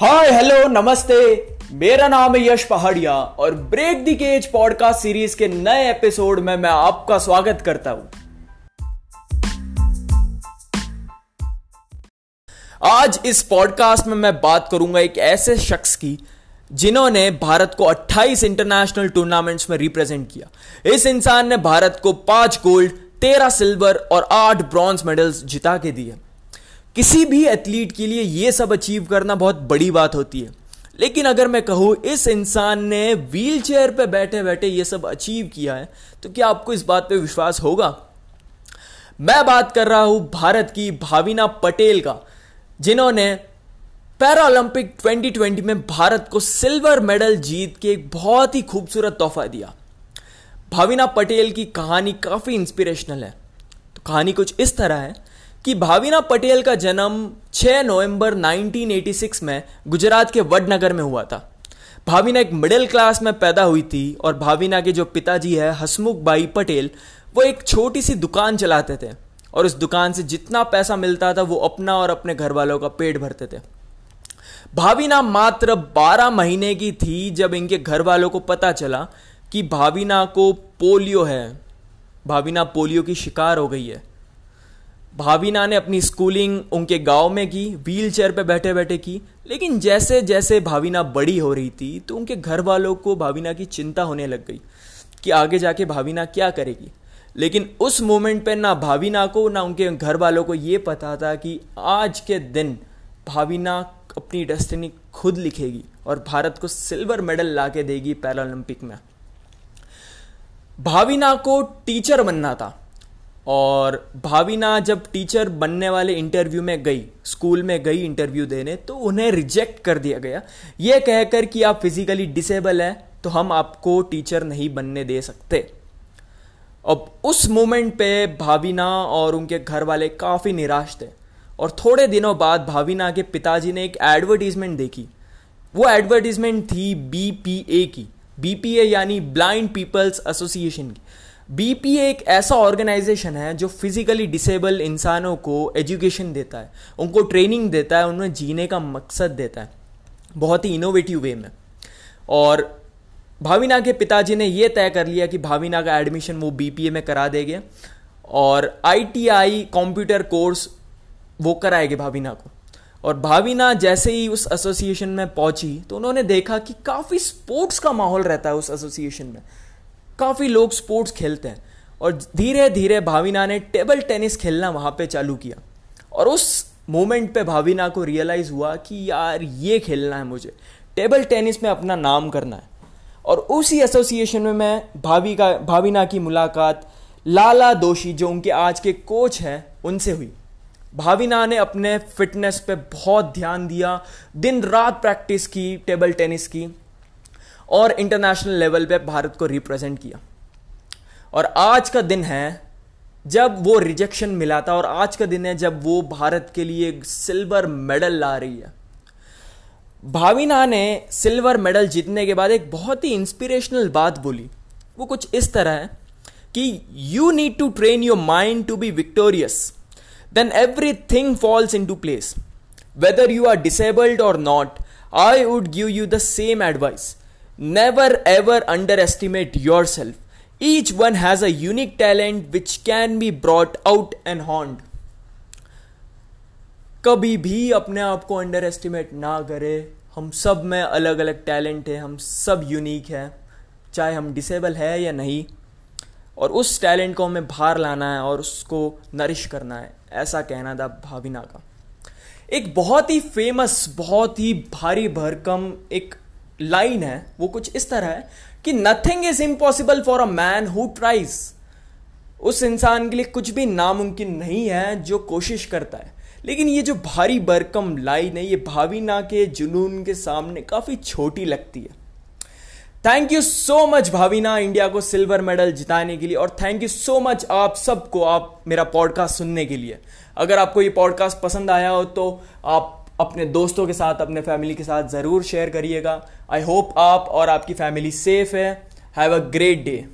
हाय, hello, नमस्ते। मेरा नाम है यश पहाड़िया और break the cage podcast series के नए एपिसोड में मैं आपका स्वागत करता हूँ। आज इस पॉडकास्ट में मैं बात करूँगा एक ऐसे शख्स की, जिन्होंने भारत को 28 इंटरनेशनल टूर्नामेंट्स में रिप्रेजेंट किया। इस इंसान ने भारत को पाँच गोल्ड तेरह सिल्वर और आठ ब्रॉन्ज मेडल्स जिता के दिए। किसी भी एथलीट के लिए यह सब अचीव करना बहुत बड़ी बात होती है। लेकिन अगर मैं कहूँ, इस इंसान ने व्हील चेयर पर बैठे बैठे ये सब अचीव किया है तो क्या आपको इस बात पे विश्वास होगा? मैं बात कर रहा हूँ भारत की भाविना पटेल का, जिन्होंने पैरालंपिक 2020 में भारत को सिल्वर मेडल जीत के एक बहुत ही खूबसूरत तोहफा दिया। भाविना पटेल की कहानी काफ़ी इंस्पिरेशनल है। तो कहानी कुछ इस तरह है। कि भाविना पटेल का जन्म 6 नवंबर 1986 में गुजरात के वडनगर में हुआ था। भाविना एक मिडिल क्लास में पैदा हुई थी और भाविना के जो पिताजी है हसमुख भाई पटेल, वो एक छोटी सी दुकान चलाते थे और उस दुकान से जितना पैसा मिलता था, वो अपना और अपने घर वालों का पेट भरते थे। भाविना मात्र 12 महीने की थी जब इनके घर वालों को पता चला कि भाविना को पोलियो है। भाविना पोलियो की शिकार हो गई है। भाभीना ने अपनी स्कूलिंग उनके गाँव में की व्हील चेयर पर बैठे बैठे की। लेकिन जैसे जैसे भाभीना बड़ी हो रही थी तो उनके घर वालों को भाभीना की चिंता होने लग गई कि आगे जाके भाभीना क्या करेगी। लेकिन उस मोमेंट पे ना भाभीना को, ना उनके घर वालों को ये पता था कि आज के दिन भाभीना अपनी डेस्टिनी खुद लिखेगी और भारत को सिल्वर मेडल ला के देगी पैरालंपिक में। भाविना को टीचर बनना था। और भाविना जब टीचर बनने वाले इंटरव्यू में गई स्कूल में गई इंटरव्यू देने तो उन्हें रिजेक्ट कर दिया गया। ये कहकर कि आप फिजिकली डिसेबल हैं तो हम आपको टीचर नहीं बनने दे सकते। अब उस मोमेंट पे भाविना और उनके घर वाले काफ़ी निराश थे और थोड़े दिनों बाद भाविना के पिताजी ने एक एडवर्टीजमेंट देखी। वो एडवर्टीजमेंट थी बीपीए की। बीपीए यानी ब्लाइंड पीपल्स एसोसिएशन की। बीपीए एक ऐसा ऑर्गेनाइजेशन है जो फिजिकली डिसेबल इंसानों को एजुकेशन देता है, उनको ट्रेनिंग देता है, उन्हें जीने का मकसद देता है। बहुत ही इनोवेटिव वे में। और भाविना के पिताजी ने यह तय कर लिया कि भाविना का एडमिशन वो बीपीए में करा देंगे और आईटीआई कंप्यूटर कोर्स वो कराएँगे भाविना को। और भाविना जैसे ही उस एसोसिएशन में पहुँची तो उन्होंने देखा कि काफ़ी स्पोर्ट्स का माहौल रहता है उस एसोसिएशन में। काफ़ी लोग स्पोर्ट्स खेलते हैं और धीरे धीरे भाविना ने टेबल टेनिस खेलना वहाँ पे चालू किया। और उस मोमेंट पे भाविना को रियलाइज़ हुआ कि यार, ये खेलना है मुझे। टेबल टेनिस में अपना नाम करना है। और उसी एसोसिएशन में मैं भाभी का, भाविना की मुलाकात, लाला दोषी जो उनके आज के कोच हैं, उनसे हुई। भाविना ने अपने फिटनेस पे बहुत ध्यान दिया। दिन रात प्रैक्टिस की टेबल टेनिस की। और इंटरनेशनल लेवल पे भारत को रिप्रेजेंट किया। और आज का दिन है, जब वो रिजेक्शन मिला था और आज का दिन है, जब वो भारत के लिए सिल्वर मेडल ला रही है। भाविना ने सिल्वर मेडल जीतने के बाद एक बहुत ही इंस्पिरेशनल बात बोली। वो कुछ इस तरह है कि you need to train your mind to be victorious then everything falls into place whether you are disabled और not I would give you the same advice Never, ever underestimate yourself. Each one has a unique talent which can be brought out and honed. कभी भी अपने आप को under estimate ना करें। हम सब में अलग अलग टैलेंट है, हम सब यूनिक है। चाहे हम डिसेबल है या नहीं। और उस टैलेंट को हमें बाहर लाना है और उसको नरिश करना है। ऐसा कहना था भाविना का। एक बहुत ही फ़ेमस बहुत ही भारी भरकम एक लाइन है, वो कुछ इस तरह है कि nothing is impossible for a man who tries उस इंसान के लिए कुछ भी नामुमकिन नहीं है जो कोशिश करता है। लेकिन ये जो भारी बरकम लाइन है, ये भावीना के जुनून के सामने काफ़ी छोटी लगती है। Thank you so much Bhavina, India को सिल्वर मेडल जिताने के लिए। और थैंक यू सो मच आप सबको, आप मेरा पॉडकास्ट सुनने के लिए। अगर आपको ये पॉडकास्ट पसंद आया हो तो आप अपने दोस्तों के साथ, अपने फैमिली के साथ ज़रूर शेयर करिएगा। आई होप आप और आपकी फैमिली सेफ़ है। Have a great day